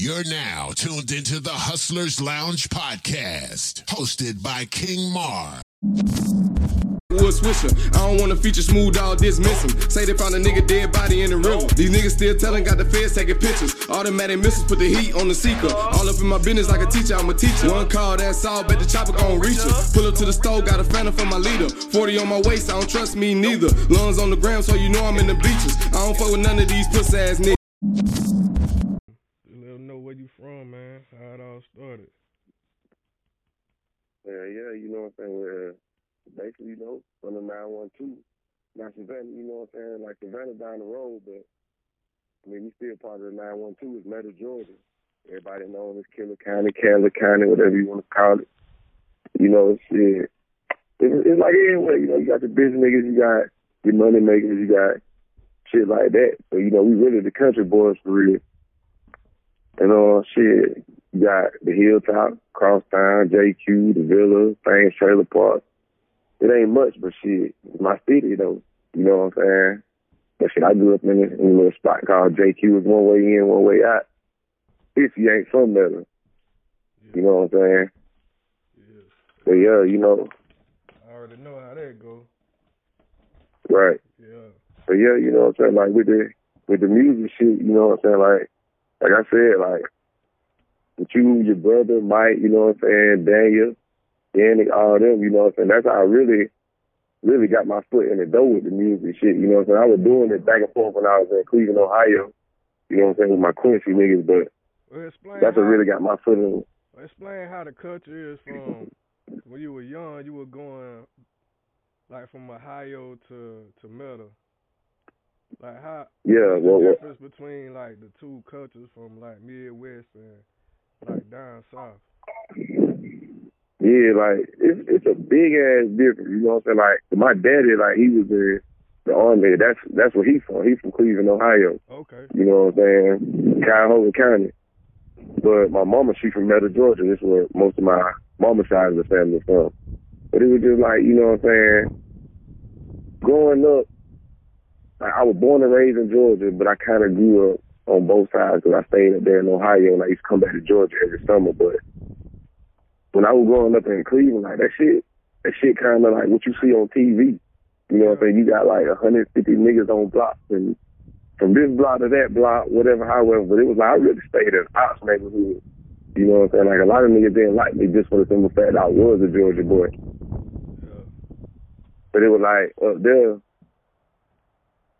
You're now tuned into the Hustlers Lounge podcast, hosted by King Mar. Wood Swisher. I don't wanna feature smooth dog, dismiss him. Say they found a nigga dead body in the river. These niggas still telling, got the feds taking pictures. Automatic missiles put the heat on the seeker. All up in my business like a teacher, I'm a teacher. One call, that's all, bet the chopper gon' reach her. Pull up to the stove, got a phantom for my leader. 40 on my waist, I don't trust me neither. Lungs on the ground, so you know I'm in the bleachers. I don't fuck with none of these puss ass niggas. Where you from, man. How it all started. Yeah, yeah, you know what I'm saying? We're uh, basically, you know, from the 912. Now, Savannah, you know what I'm saying? Like, Savannah down the road, but, I mean, we still part of the 912 is Metter Georgia. Everybody knows as Killer County, Candler County, whatever you want to call it. You know, shit. It's, it's like anywhere, you know, you got the business niggas, you got the money makers, you got shit like that. So, you know, we really the country boys for real. And uh shit, you got the Hilltop, Crosstown, JQ, the Villa, Thames Trailer Park. It ain't much, but shit, it's my city though. You know what I'm saying? But shit, I grew up in a, in a little spot called JQ. It's one way in, one way out. If you ain't from there, you know what I'm saying? Yeah. But yeah, you know, I already know how that go. right. Yeah. But yeah, you know what I'm saying? Like with the with the music shit, you know what I'm saying? Like like I said, like with you, your brother, Mike, you know what I'm saying, Daniel, Danny, all them, you know what I'm saying? That's how I really really got my foot in the door with the music shit, you know what I'm saying? I was doing it back and forth when I was in Cleveland, Ohio, you know what I'm saying, with my Quincy niggas, but Well, that's what really got my foot in well, explain how the culture is from when you were young. You were going like from Ohio to to Metter. Like how Yeah, well, the well difference between like the two cultures from like Midwest and like down south? Yeah, like it's it's a big ass difference. You know what I'm saying? Like my daddy, like he was in the army. That's that's where he's from. He's from Cleveland, Ohio. Okay. You know what I'm saying? Cuyahoga County. But my mama, she from Metter, Georgia. This is where most of my mama side of the family is from. But it was just like, you know what I'm saying? Growing up, I was born and raised in Georgia, but I kind of grew up on both sides because I stayed up there in Ohio and I used to come back to Georgia every summer. But when I was growing up in Cleveland, like that shit, that shit kind of like what you see on TV. You know what I'm saying? You got like 150 niggas on blocks and from this block to that block, whatever, however. But it was like I really stayed in Ops neighborhood. You know what I'm saying? Like a lot of niggas didn't like me just for the simple fact that I was a Georgia boy. But it was like up there,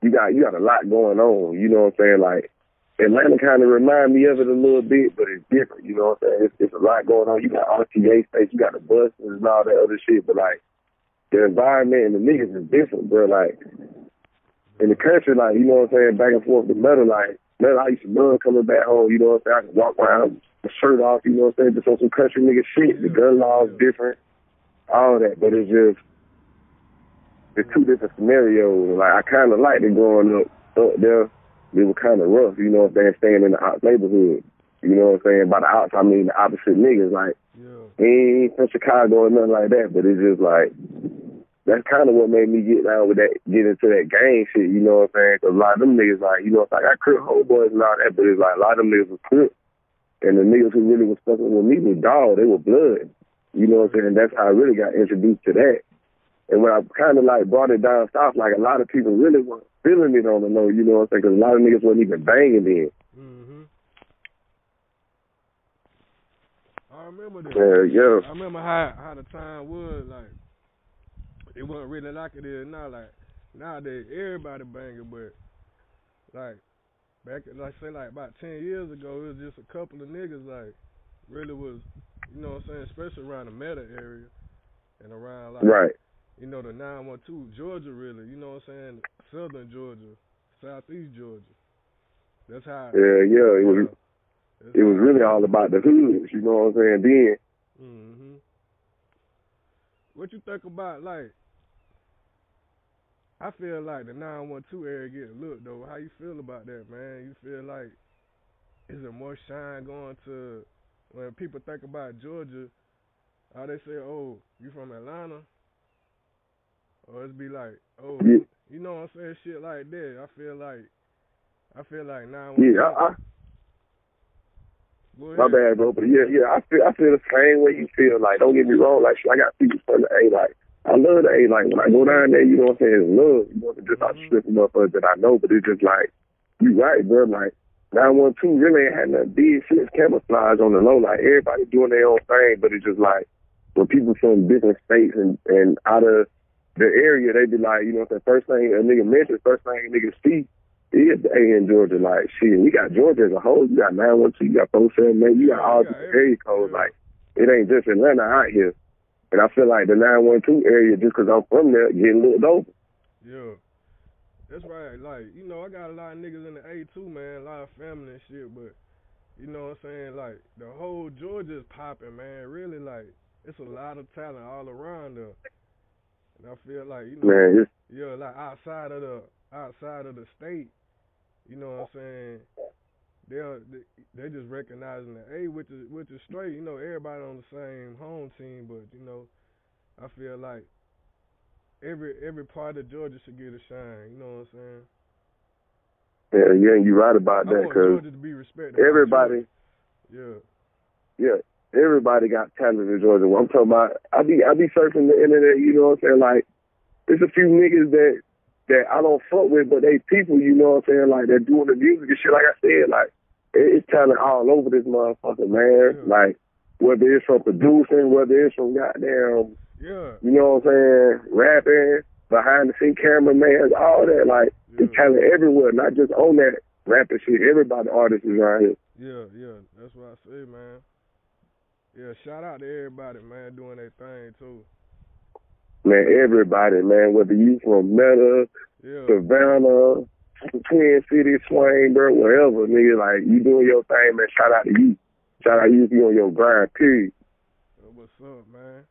you got you got a lot going on. You know what I'm saying? Like Atlanta kind of remind me of it a little bit, but it's different. You know what I'm saying? It's, it's a lot going on. You got RTA space, you got the buses and all that other shit. But like the environment and the niggas is different, bro. Like in the country, like you know what I'm saying, back and forth to Metter, like Metter. I used to love coming back home. You know what I'm saying? I could walk around, my shirt off. You know what I'm saying? Just on some country nigga shit. The gun laws different, all that. But it's just it's two different scenarios. Like I kind of liked it growing up up there. It was kind of rough, you know what I'm saying, staying in the out neighborhood. You know what I'm saying? By the outs, I mean the opposite niggas. Like Yeah. he ain't from Chicago or nothing like that, but it's just like that's kind of what made me get down with that, get into that gang shit. You know what I'm saying? 'Cause a lot of them niggas, like you know, it's like I crip homeboys and all that, but it's like a lot of them niggas was crip, and the niggas who really was fucking with me was dog. They were blood. You know what I'm saying? That's how I really got introduced to that. And when I kind of like brought it down south, like a lot of people really weren't feeling it on the low. You know what I'm saying? 'Cause a lot of niggas wasn't even banging then. Mhm. I remember that. Yeah, yeah. I remember how how the time was like. It wasn't really like it is now. Like nowadays, everybody banging, but like back, like say like about ten years ago, it was just a couple of niggas like really was, you know what I'm saying, especially around the Metter area and around like Right. You know the nine one two Georgia really, you know what I'm saying, southern Georgia, southeast Georgia. That's how. Yeah, yeah. It was that's it was really all about the hoods. You know what I'm saying? Then hmm What you think about like? I feel like the nine one two area getting looked though. How you feel about that, man? You feel like is there more shine going to when people think about Georgia? How they say, "Oh, you from Atlanta," or it's be like, "Oh, Yeah. you know what I'm saying?" Shit like that. I feel like I feel like two. Yeah, I, I My bad, bro. But yeah, yeah, I feel I feel the same way you feel. Like, don't get me wrong. Like, I got people from the A. Like, I love the A. Like, when I go down there, you know what I'm saying? It's love. You know, it's just mm-hmm. I strip them up that I know. But it's just like, you right, bro. Like, 912 really ain't had nothing big shit. camouflage on the low. Like, everybody doing their own thing. But it's just like, when people from different states and, and out of the area, they be like, you know, the first thing a nigga mentions, first thing a nigga see is the A in Georgia. Like, shit, we got Georgia as a whole. You got 912, you got 478, you got all these area codes. Like, it ain't just Atlanta out here. And I feel like the 912 area, just because I'm from there, getting looked over. Yeah. That's right. Like, you know, I got a lot of niggas in the A too, man. A lot of family and shit, but you know what I'm saying? Like, the whole Georgia's popping, man. Really, like, it's a lot of talent all around there. And I feel like you know, Man, yeah, like outside of the outside of the state, you know what I'm saying? They're they just recognizing that hey, which is which is straight. You know, everybody on the same home team, but you know, I feel like every every part of Georgia should get a shine. You know what I'm saying? Yeah, yeah, you're right about I that because be everybody. Yeah. Yeah, everybody got talent in Georgia. I'm talking about I be I be searching the internet, you know what I'm saying? Like there's a few niggas that that I don't fuck with, but they people, you know what I'm saying, like they're doing the music and shit. Like I said, like it's talent all over this motherfucker, man. Yeah. Like whether it's from producing, whether it's from goddamn yeah. you know what I'm saying, rapping, behind the scene cameraman, all that, like yeah. it's talent everywhere, not just on that rapping shit. Everybody artists is around here. Yeah, yeah. That's what I say, man. Yeah, shout out to everybody, man, doing their thing too. Man, everybody, man, whether you from Metter, yeah. Savannah, Twin City, Swainsboro, wherever, nigga, like you doing your thing, man. Shout out to you. Shout out to you if you on your grind, period. what's up, man?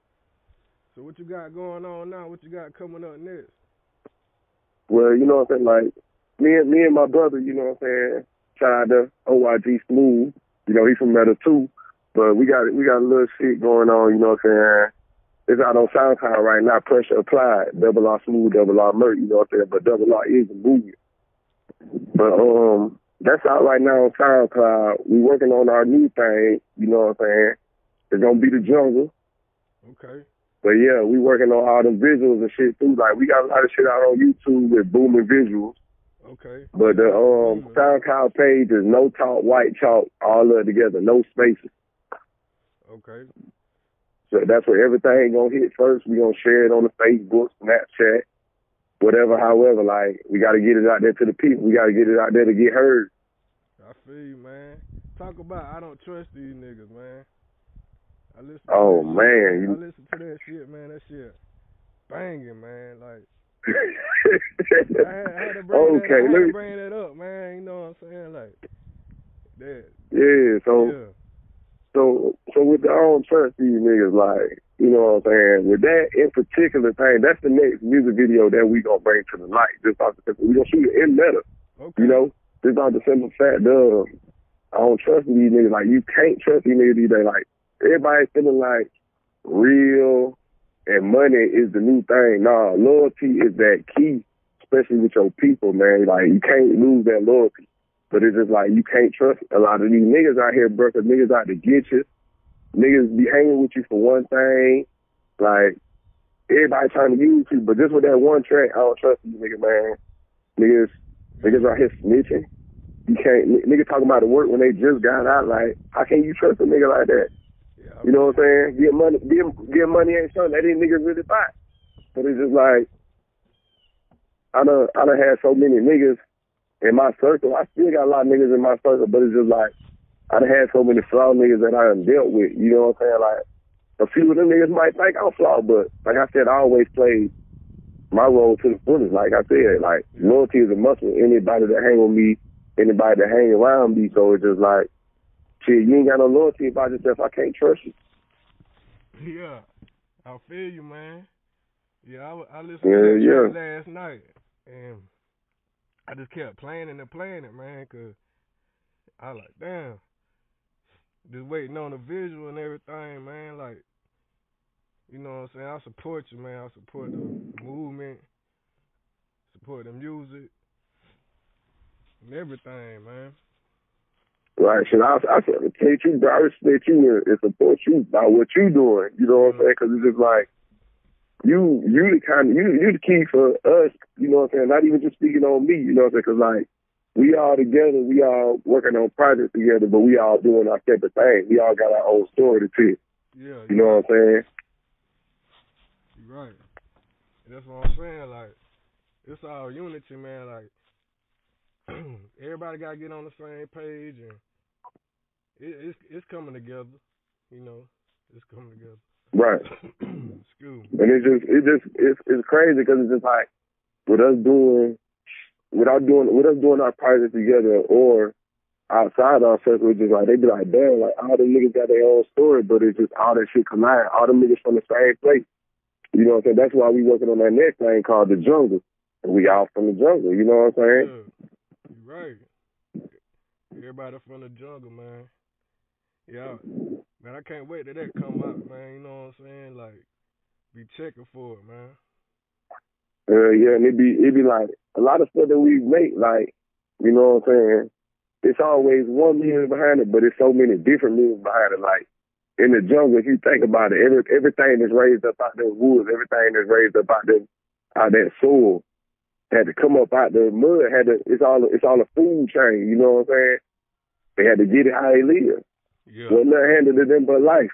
So what you got going on now? What you got coming up next? Well, you know what I'm saying, like me and me and my brother, you know what I'm saying. Shout out to OYG Smooth. You know, he's from Metter too. But we got we got a little shit going on, you know what I'm saying? It's out on SoundCloud right now, Pressure Applied, Double R Smooth, Double R Murk, you know what I'm saying? But Double R is a movement. But um that's out right now on SoundCloud. We working on our new thing, you know what I'm saying? It's gonna be the jungle. Okay. But yeah, we working on all the visuals and shit too. Like we got a lot of shit out on YouTube with booming visuals. Okay. But the um SoundCloud page is no talk white chalk all of it together, no spaces. Okay. So that's where everything gonna hit first. We gonna share it on the Facebook, Snapchat, whatever. However, like we gotta get it out there to the people. We gotta get it out there to get heard. I feel you, man. Talk about I don't trust these niggas, man. I listen. oh man, you... I listen to that shit, man. That shit banging, man. Like. I, had, I had to bring okay, that, I had to bring that up, man. You know what I'm saying? Like that. Yeah. So. Yeah. So so with the I don't trust these niggas, like, you know what I'm saying? With that in particular thing, that's the next music video that we gonna bring to the light. Just off the we gonna shoot it in Metter. Okay. You know? Just off the simple fact of I don't trust these niggas. Like you can't trust these niggas these days. Like everybody's feeling like real and money is the new thing. Nah, loyalty is that key, especially with your people, man. Like you can't lose that loyalty. But it's just like you can't trust a lot of these niggas out here, bro, cause niggas out to get you. Niggas be hanging with you for one thing. Like, everybody trying to use you, but just with that one track, I don't trust these niggas, man. Niggas, niggas out here snitching. You can't, niggas talking about the work when they just got out. Like, how can you trust a nigga like that? Yeah, you know what I'm saying? Get money, get, get money ain't something that these niggas really buy. But it's just like, I done, I done had so many niggas in my circle, I still got a lot of niggas in my circle, but it's just like I done had so many flawed niggas that I done dealt with. You know what I'm saying? Like a few of them niggas might think I'm flawed, but like I said, I always played my role to the fullest. Like I said, like loyalty is a muscle. Anybody that hang with me, anybody that hang around me, so it's just like shit. You ain't got no loyalty about yourself. I can't trust you. Yeah, I feel you, man. Yeah, I, I listened yeah, to that yeah. last night, and I just kept playing and playing it, man, cause I like, damn, just waiting on the visual and everything, man. Like, you know what I'm saying? I support you, man. I support the movement, support the music, and everything, man. Right. Should I, I take you, bro. I respect you and, support you by what you doing. You know what I'm saying? Because it's just like you, you the kind, of, you, you the key for us. You know what I'm saying? Not even just speaking on me. You know what I'm saying? Because like we all together, we all working on projects together, but we all doing our separate thing. We all got our own story to tell. Yeah. You know what I'm saying? You're right. And that's what I'm saying. Like it's all unity, man. Like everybody got to get on the same page, and it, it's it's coming together. You know, it's coming together. Right. Me. And it's just it just it's it's crazy because it's just like with us doing without doing with us doing our project together or outside our circle, it's just like they be like, damn, like all the niggas got their own story, but it's just all that shit combined. All the niggas from the same place. You know what I'm saying? That's why we working on that next thing called the jungle. And we all from the jungle, you know what I'm saying? Yeah. Right. Everybody from the jungle, man. Yeah. Man, I can't wait till that come out, man. You know what I'm saying? Like, be checking for it, man. Uh, yeah, and it be it be like a lot of stuff that we make, like, you know what I'm saying? It's always one meaning behind it, but it's so many different meanings behind it. Like in the jungle, if you think about it, every everything that's raised up out the woods, everything that's raised up out there out that soil, had to come up out the mud. Had to. It's all. It's all a food chain. You know what I'm saying? They had to get it how they live. Yeah. Wasn't nothing handed to them but life.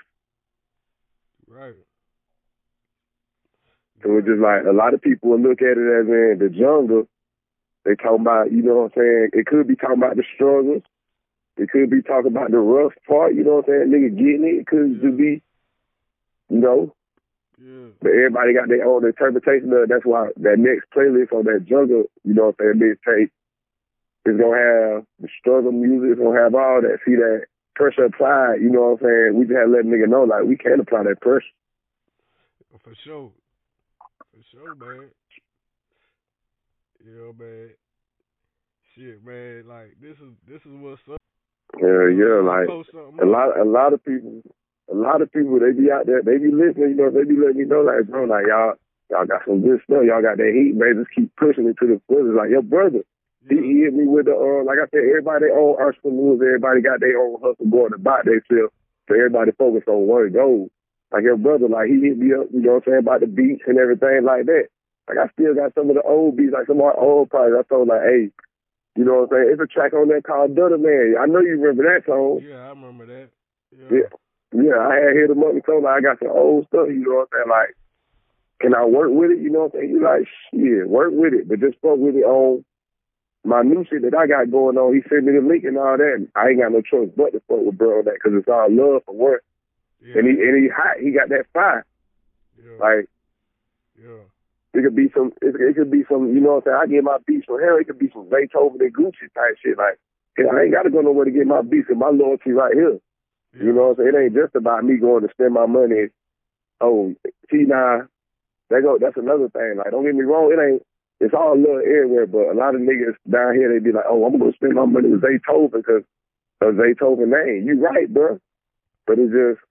Right. So it's just like a lot of people will look at it as in the jungle. They talking about, you know what I'm saying? It could be talking about the struggles. It could be talking about the rough part, you know what I'm saying? Nigga getting it. It could just be, you know, Yeah. But everybody got their own interpretation of it. That's why that next playlist on that jungle, you know what I'm saying, mixtape is gonna have the struggle music, it's gonna have all that. See that pressure applied, you know what I'm saying? We just had to let nigga know like we can't apply that pressure. For sure. For sure, man. Yeah, man. Shit, man. Like this is this is what's up. Yeah, yeah, like a lot a lot of people a lot of people they be out there, they be listening, you know, they be letting me know like bro, like y'all y'all got some good stuff, y'all got that heat, man, just keep pushing it to the fullest. Like your brother. He, he hit me with the uh, like I said, everybody own entrepreneurs, everybody got their own hustle going about themselves. So everybody focus on one goal. Like your brother, like he hit me up, you know what I'm saying, about the beats and everything like that. Like I still got some of the old beats, like some of our old projects. I told like, hey, you know what I'm saying? It's a track on there called Dutter Man. I know you remember that song. Yeah, I remember that. Yeah. Yeah, I had hit him up and told him I got some old stuff, you know what I'm saying? Like, can I work with it? You know what I'm saying? He's like, shit, work with it, but just fuck with it on my new shit that I got going on. He sent me the link and all that. And I ain't got no choice but to fuck with bro on that because it's all love for work. Yeah. And he and he hot. He got that fire. yeah. Like yeah. it could be some. It, it could be some. You know what I'm saying? I get my beats from him. It could be some Zaytoven and Gucci type shit. Like I ain't got to go nowhere to get my beats. And my loyalty right here. yeah. You know what I'm saying? It ain't just about me going to spend my money. Oh, T9. that go. That's another thing. Like, don't get me wrong. It ain't. It's all love everywhere, but a lot of niggas down here they be like, oh, I'm gonna spend my money with Zaytoven because of Zaytoven name. You right, bro. But it's just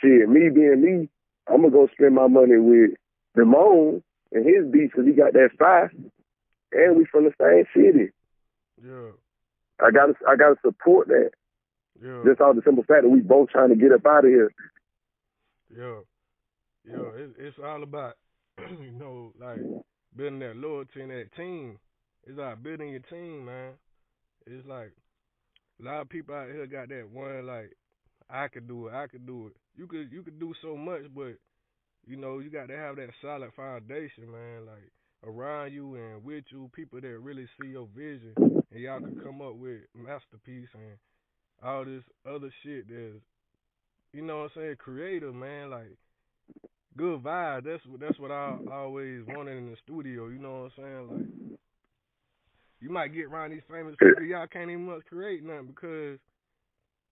shit. Me being me, I'm gonna go spend my money with Damone and his beats because he got that fire, and we from the same city. Yeah. I gotta, I gotta support that. Yeah. Just all the simple fact that we both trying to get up out of here. Yeah, yeah, it, it's all about you know like building that loyalty in that team. It's like building your team, man. It's like a lot of people out here got that one like I could do it, I could do it. You could you could do so much, but you know you got to have that solid foundation, man. Like around you and with you, people that really see your vision, and y'all can come up with masterpiece and all this other shit that's you know what I'm saying, creative, man, like good vibe. That's what that's what I always wanted in the studio, you know what I'm saying? Like you might get around these famous people, y'all can't even much create nothing because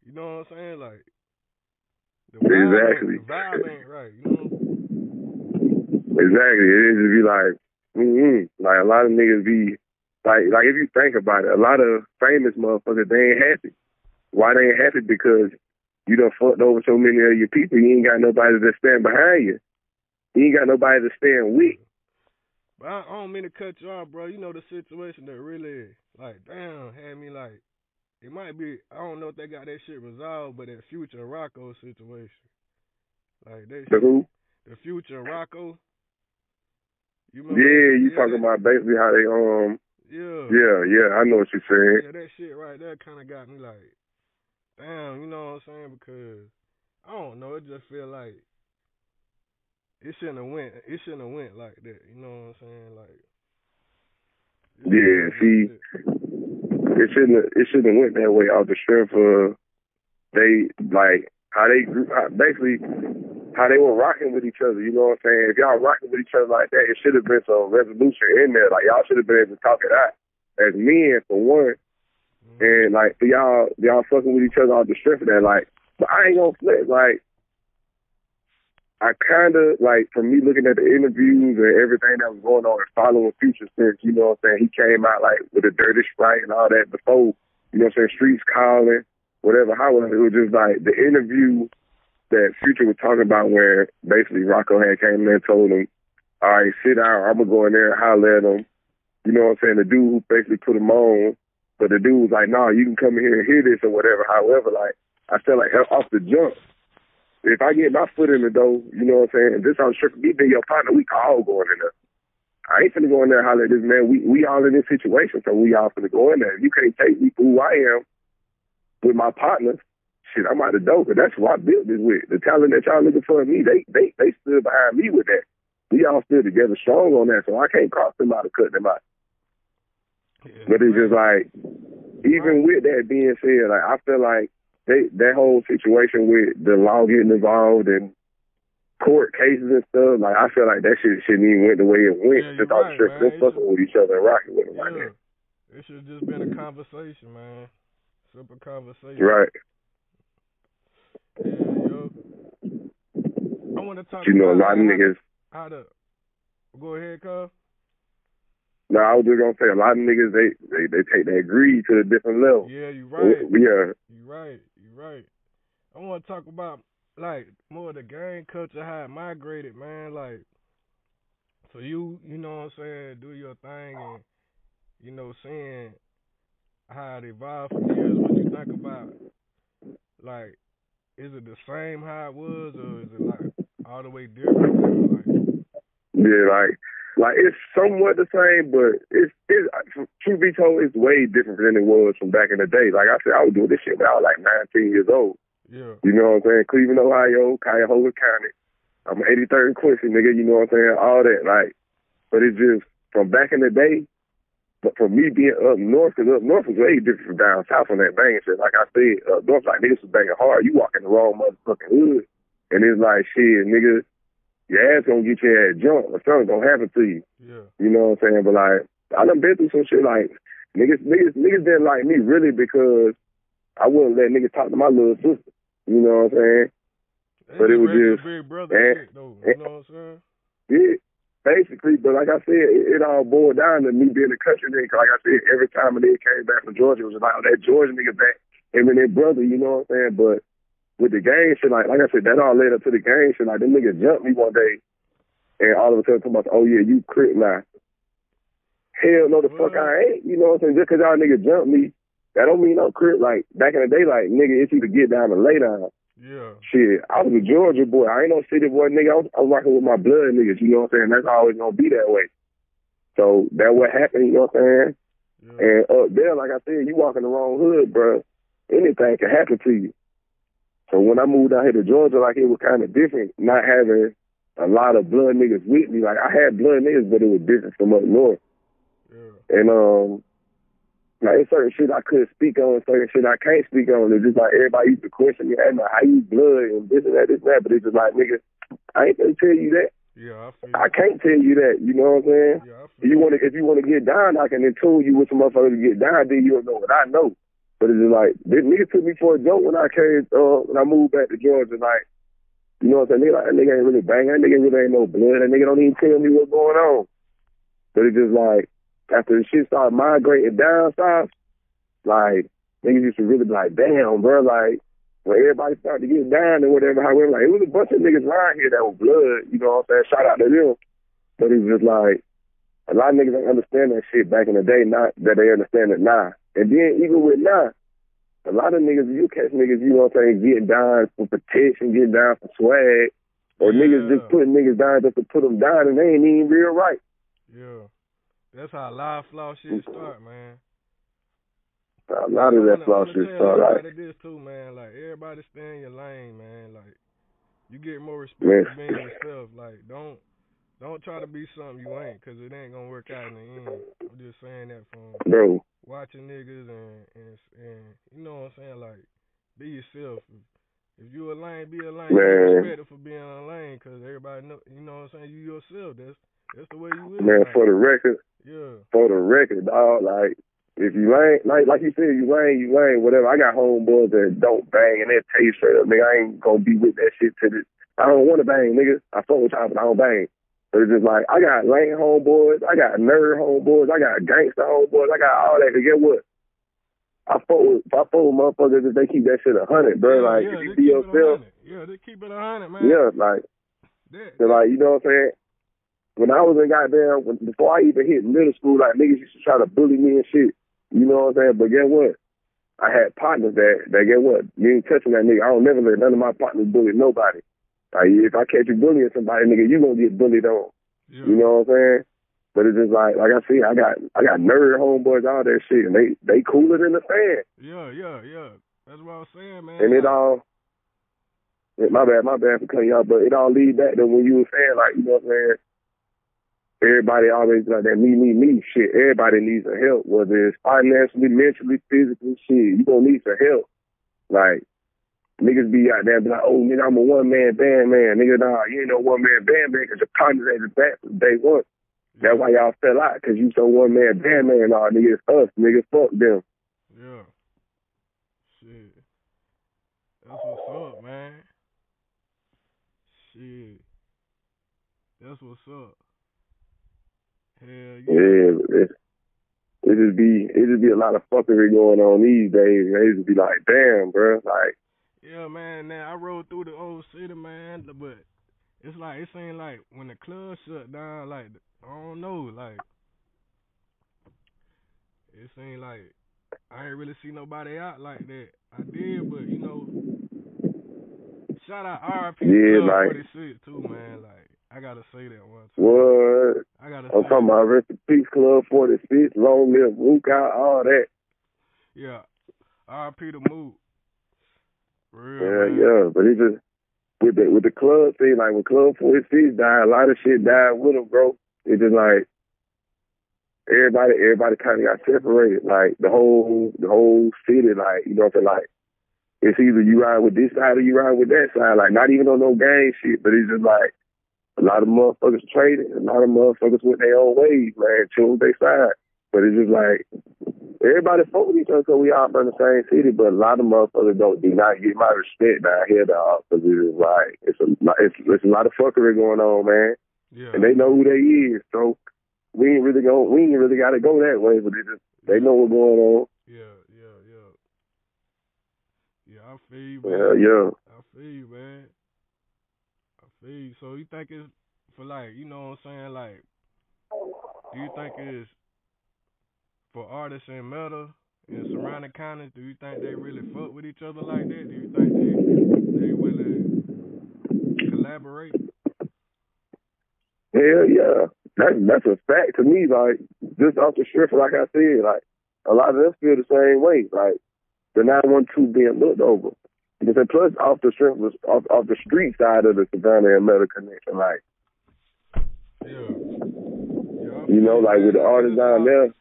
you know what I'm saying? Like the vibe, Exactly. ain't, the vibe ain't right, you know? Exactly. It is just be like, mm-hmm. like a lot of niggas be like, like if you think about it, a lot of famous motherfuckers they ain't happy. Why they ain't happy? Because you done fucked over so many of your people. You ain't got nobody to stand behind you. You ain't got nobody to stand with. But I, I don't mean to cut you off, bro. You know the situation that really like damn had me like it might be. I don't know if they got that shit resolved, but that Future Rocko situation, like they. The who? The Future Rocko. You Yeah, you talking about basically how they um. Yeah. Yeah, yeah, I know what you're saying. Yeah, that shit right there kind of got me like, damn, you know what I'm saying? Because I don't know, it just feel like it shouldn't have went. It shouldn't have went like that. You know what I'm saying? Like. Yeah, see, it shouldn't have, it shouldn't have went that way off the strength of they like how they grew how, basically how they were rocking with each other. You know what I'm saying? If y'all rocking with each other like that, it should have been some resolution in there. Like y'all should have been able to talk it out as men for one, mm-hmm. and like for y'all y'all fucking with each other off the strength of that. Like, but I ain't gonna flip. Like I kind of like from me looking at the interviews and everything that was going on and following Future since you know what I'm saying he came out like with a dirty sprite and all that before you know what I'm saying streets calling whatever. However, it was just like the interview that Future was talking about where basically Rocko had came in and told him, "All right, sit down. I'm gonna go in there and holler at him." You know what I'm saying? The dude basically put him on, but the dude was like, "No, nah, you can come in here and hear this or whatever." However, like I felt like off the jump if I get my foot in the door, you know what I'm saying, and this I'm sure me being your partner, we all going in there. I ain't finna go in there and holler at this man. We we all in this situation, so we all finna go in there. If you can't take me for who I am with my partner, shit, I'm out the door. But that's who I built this with. The talent that y'all looking for in me, they they they stood behind me with that. We all stood together strong on that, so I can't cross them out or cut them out. Yeah, but it's just like, even with that being said, like I feel like they that whole situation with the law getting involved and court cases and stuff, like I feel like that shit shouldn't even went the way it went. Yeah, just right, strip, man. fucking with each other and rocking with them like Yeah. that. It should have just been a conversation, man. Simple conversation. Right. Yeah, yo. I want to talk. You know, a lot of niggas. How to go ahead, cuz. No, I was just gonna say a lot of niggas they they they take that greed to a different level. Yeah, you right. Yeah. You right. Right. I want to talk about like more the gang culture, how it migrated, man. Like, so you, you know what I'm saying, do your thing, and you know, seeing how it evolved from years. What you think about? Like, is it the same how it was, or is it like all the way different? Like, Yeah, like like it's somewhat the same, but it's it's truth be told, it's way different than it was from back in the day. Like I said, I was doing this shit when I was like 19 years old. yeah, You know what I'm saying? Cleveland, Ohio, Cuyahoga County. I'm 83rd and Quincy, nigga. You know what I'm saying? All that, like. But it's just from back in the day. But for me being up north, because up north was way different from down south on that banging shit. Like I said, up north, like niggas was banging hard. You walk in the wrong motherfucking hood, and it's like shit, nigga. Your ass gonna get your ass jumped, or something gonna happen to you. yeah, You know what I'm saying? But like, I done been through some shit like niggas, niggas, niggas didn't like me really because I wouldn't let niggas talk to my little sister. You know what I'm saying? That's But it was just- big brother shit, though. You know what I'm saying? Yeah, basically. But like I said, it, it all boiled down to me being a country nigga. 'cause Like I said, every time a nigga came back from Georgia, it was like, oh, that Georgia nigga back, him and their brother. You know what I'm saying? But with the gang shit, like like I said, that all led up to the gang shit. Like them niggas jumped me one day, and all of a sudden come about, oh yeah, you crit now. Hell no, the fuck I ain't. You know what I'm saying? Just 'cause y'all niggas jumped me, that don't mean I'm crit. Like back in the day, like nigga, it's either get down or lay down. Yeah, Shit, I was a Georgia boy. I ain't no city boy, nigga. I was, I was rocking with my blood niggas. You know what I'm saying? That's always gonna be that way. So that what happened. You know what I'm saying? yeah, And up there, like I said, you walk in the wrong hood, bro. Anything can happen to you. So when I moved out here to Georgia, like it was kind of different, not having a lot of blood niggas with me. Like I had blood niggas, but it was different from up north. yeah. And um, like certain shit I couldn't speak on, certain shit I can't speak on. It's just like everybody used to question me, hey man, how you blood and this and that, this and that. But it's just like nigga, I ain't gonna tell you that. Yeah, I feel. I can't tell you that. You know what I'm saying? Yeah, I If feel. you want to, if you want to get down, I can then tune you with some motherfuckers to get down. Then you'll know what I know. But it's just like this nigga took me for a joke when I came, uh, when I moved back to Georgia. Like, you know what I'm saying? Like, that nigga ain't really banging. That nigga really ain't no blood. That nigga don't even tell me what's going on. But it's just like after the shit started migrating down south, like niggas used to really be like, damn, bro, like when everybody started to get down and whatever, however, like it was a bunch of niggas around here that were blood. You know what I'm saying? Shout out to them. But it's just like a lot of niggas don't understand that shit back in the day, not that they understand it now. And then even with now, a lot of niggas, you catch niggas, you know what I'm saying, getting down for protection, getting down for swag, or Yeah. niggas just putting niggas down just to put them down, and they ain't even real right. Yeah. That's how live flaw shit start, man. A lot of that flaw shit start like, this too, man. Like everybody stay in your lane, man. Like you get more respect Man. for being yourself. Like don't don't try to be something you ain't, cause it ain't gonna work out in the end. I'm just saying that from bro, watching niggas and and and you know what I'm saying. Like be yourself. If, if you a lane, be a lane. Man. Respected for being a lane, cause everybody know. You know what I'm saying. You yourself. That's that's the way you is. man, like, for the record, yeah. for the record, dog, like, if you ain't, like, like you said, you ain't, you ain't, whatever. I got homeboys that don't bang, and tell you straight up, nigga, I ain't gonna be with that shit to this. I don't want to bang, nigga. I fuck with y'all, but I don't bang. It's just like, I got lame homeboys, I got nerd homeboys, I got gangster homeboys, I got all that. Cause get what? I fuck with, I fuck with motherfuckers if they keep that shit a hundred, bro. yeah, like, yeah, if you they be keep it a yourself. Yeah, they keep it a hundred, man. yeah, like, That, so like, you know what I'm saying? When I was in goddamn, when, before I even hit middle school, like niggas used to try to bully me and shit. You know what I'm saying? But guess what? I had partners that, that get what? You ain't touching that nigga. I don't never let none of my partners bully nobody. Like, if I catch you bullying somebody, nigga, you gonna get bullied on. yeah. You know what I'm saying? But it's just like, like I see, I got, I got nerd homeboys, all that shit, and they, they cooler than the fan. Yeah, yeah, yeah. That's what I was saying, man. And it all, my bad, my bad for cutting y'all, but it all lead back to when you were saying, like, you know what I'm saying? Everybody always like that me, me, me shit. Everybody needs some help, whether it's financially, mentally, physically, shit. You gonna need some help. Like, niggas be out there be like, oh, nigga, I'm a one-man band man. Nigga, nah, you ain't no one-man band man because your partners ain't the back from day one. That's why y'all fell out, because you so one-man band man. Nah, nigga, it's us. Nigga, fuck them. Yeah. Shit. That's what's up, man. Shit. That's what's up. Hell yeah. Yeah, it, it just be it just be a lot of fuckery going on these days. Man. It just be like, damn, bro. Like, Yeah, man. Now I rode through the old city, man, but it's like it seemed like when the club shut down, like I don't know, like it seemed like I ain't really see nobody out like that. I did, but you know, shout out RP Yeah, Club like- 46 too, man. Like I gotta say that one. What? I gotta. I'm talking about Rest in Peace Club 46, Long Live out, all that. Yeah, RP the move. Real, Yeah, yeah. But it just with the with the club thing, like when Club 46 died, a lot of shit died with them, bro. It just like everybody, everybody kind of got separated. Like the whole, the whole city, like you know what I'm saying, like. It's either you ride with this side or you ride with that side. Like not even on no gang shit, but it's just like a lot of motherfuckers traded, a lot of motherfuckers went their own ways, man, chose their side. But it's just like everybody fuck with each other because we all from the same city, but a lot of motherfuckers don't do not get my respect down here, dog. Because it's like it's a it's, it's a lot of fuckery going on, man, Yeah. and they know who they is. So we ain't really go we ain't really got to go that way, but they just they know what's going on. Yeah, yeah, yeah. Yeah, I feel you, Yeah, yeah. I feel you, man. I feel you. So you think it's for like, you know what I'm saying? Like, do you think it's for artists in Metter and surrounding counties? Do you think they really fuck with each other like that? Do you think they they really collaborate? Hell yeah. That, that's a fact to me, like, just off the strip, like I said, like, a lot of them feel the same way, like, the 912 being looked over. Because plus, off the strip, was off, off the street side of the Savannah and Metter connection, like, Yeah. yeah you know, like with the artists down there,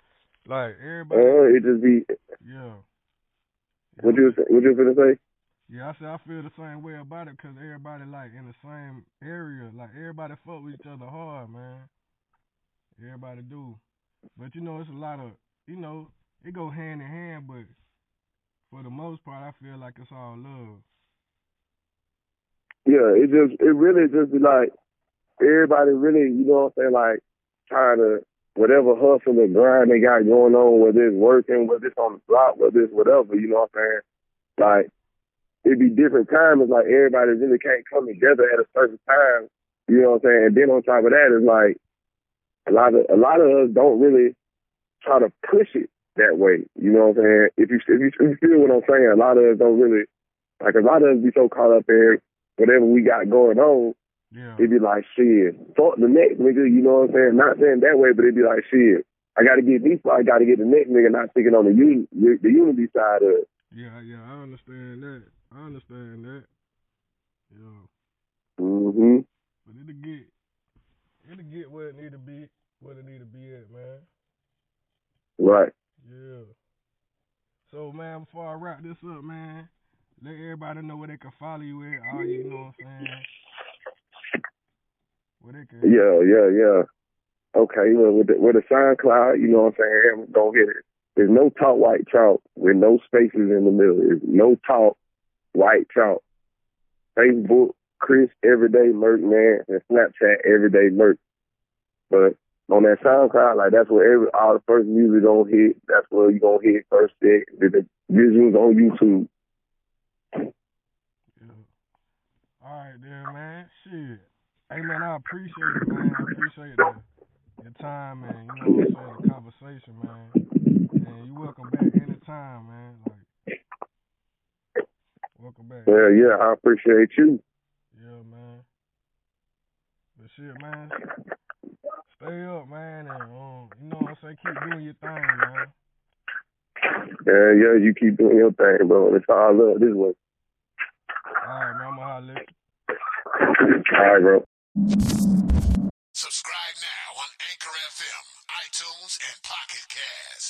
Like everybody. uh, it just be, yeah. what you, what you gonna say? Yeah, I say I feel the same way about it because everybody like in the same area. Like everybody fuck with each other hard, man. Everybody do, but you know it's a lot of you know it go hand in hand, but for the most part I feel like it's all love. Yeah, it just, it really just be like, everybody really, you know what I'm saying, like, trying to, whatever hustle and grind they got going on, whether it's working, whether it's on the block, whether it's whatever, you know what I'm saying? Like, it'd be different times. Like everybody really can't come together at a certain time, you know what I'm saying? And then on top of that, it's like, a lot of, a lot of us don't really try to push it that way. You know what I'm saying? If you if you, if you feel what I'm saying, a lot of us don't really like a lot of us be so caught up in whatever we got going on. Yeah. It'd be like shit. Fuck the next nigga. You know what I'm saying? Not saying that way, but it'd be like shit. I got to get these. I got to get the next nigga. Not thinking on the unity, the unity side of it. Yeah, yeah, I understand that. I understand that. Yeah. hmm But it'll get it'll get where it need to be, where it need to be at, man. Right. Yeah. So man, before I wrap this up, man, let everybody know where they can follow you at. All you know what I'm saying. Where they can Yeah, yeah, yeah. Okay, well, with the, with the SoundCloud, you know what I'm saying? Don't hit it. There's no talk white chalk with no spaces in the middle. There's no talk white chalk. Facebook, Chris Everyday Murk Man, and Snapchat Everyday Murk. But on that SoundCloud, like that's where every all the first music gonna hit. That's where you gonna hit first. The, the visuals on YouTube. Yeah. All right, then, man. Shit. Hey, man, I appreciate it, man. I appreciate the, your time, man. You know what I'm saying? The conversation, man. And you welcome back anytime, man. Like, welcome back. Yeah, yeah, I appreciate you. Yeah, man. But shit, man. Stay up, man, and um, you know what I'm saying. Keep doing your thing, man. Yeah, yeah, you keep doing your thing, bro. It's all love this way. All right, man. I'm gonna holler. All right, bro. Subscribe now on Anchor FM, iTunes, and Pocket Cast.